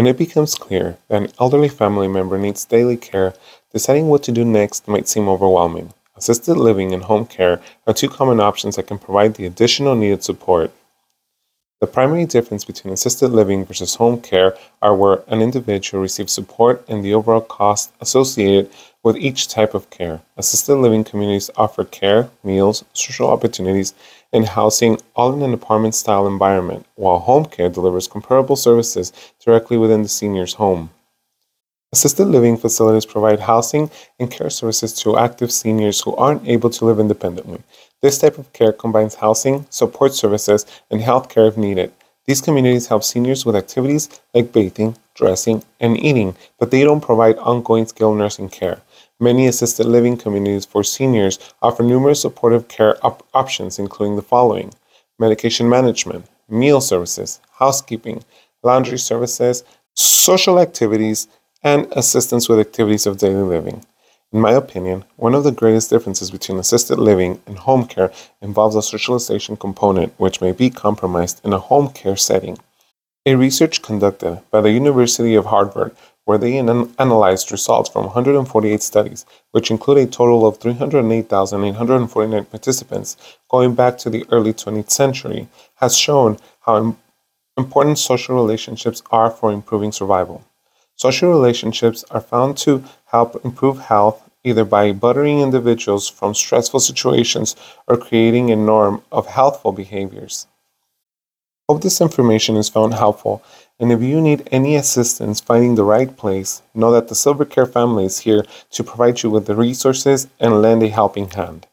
When it becomes clear that an elderly family member needs daily care, deciding what to do next might seem overwhelming. Assisted living and home care are two common options that can provide the additional needed support. The primary difference between assisted living versus home care are where an individual receives support and the overall cost associated with each type of care. Assisted living communities offer care, meals, social opportunities, and housing all in an apartment style environment, while home care delivers comparable services directly within the senior's home. Assisted living facilities provide housing and care services to active seniors who aren't able to live independently. This type of care combines housing, support services, and health care if needed. These communities help seniors with activities like bathing, dressing, and eating, but they don't provide ongoing skilled nursing care. Many assisted living communities for seniors offer numerous supportive care op- options, including the following medication management, meal services, housekeeping, laundry services, social activities, and assistance with activities of daily living. In my opinion, one of the greatest differences between assisted living and home care involves a socialization component which may be compromised in a home care setting. A research conducted by the University of Harvard where they an- analyzed results from 148 studies, which include a total of 308,849 participants going back to the early 20th century, has shown how Im- important social relationships are for improving survival. Social relationships are found to help improve health either by buttering individuals from stressful situations or creating a norm of healthful behaviors. Hope this information is found helpful, and if you need any assistance finding the right place, know that the Silvercare family is here to provide you with the resources and lend a helping hand.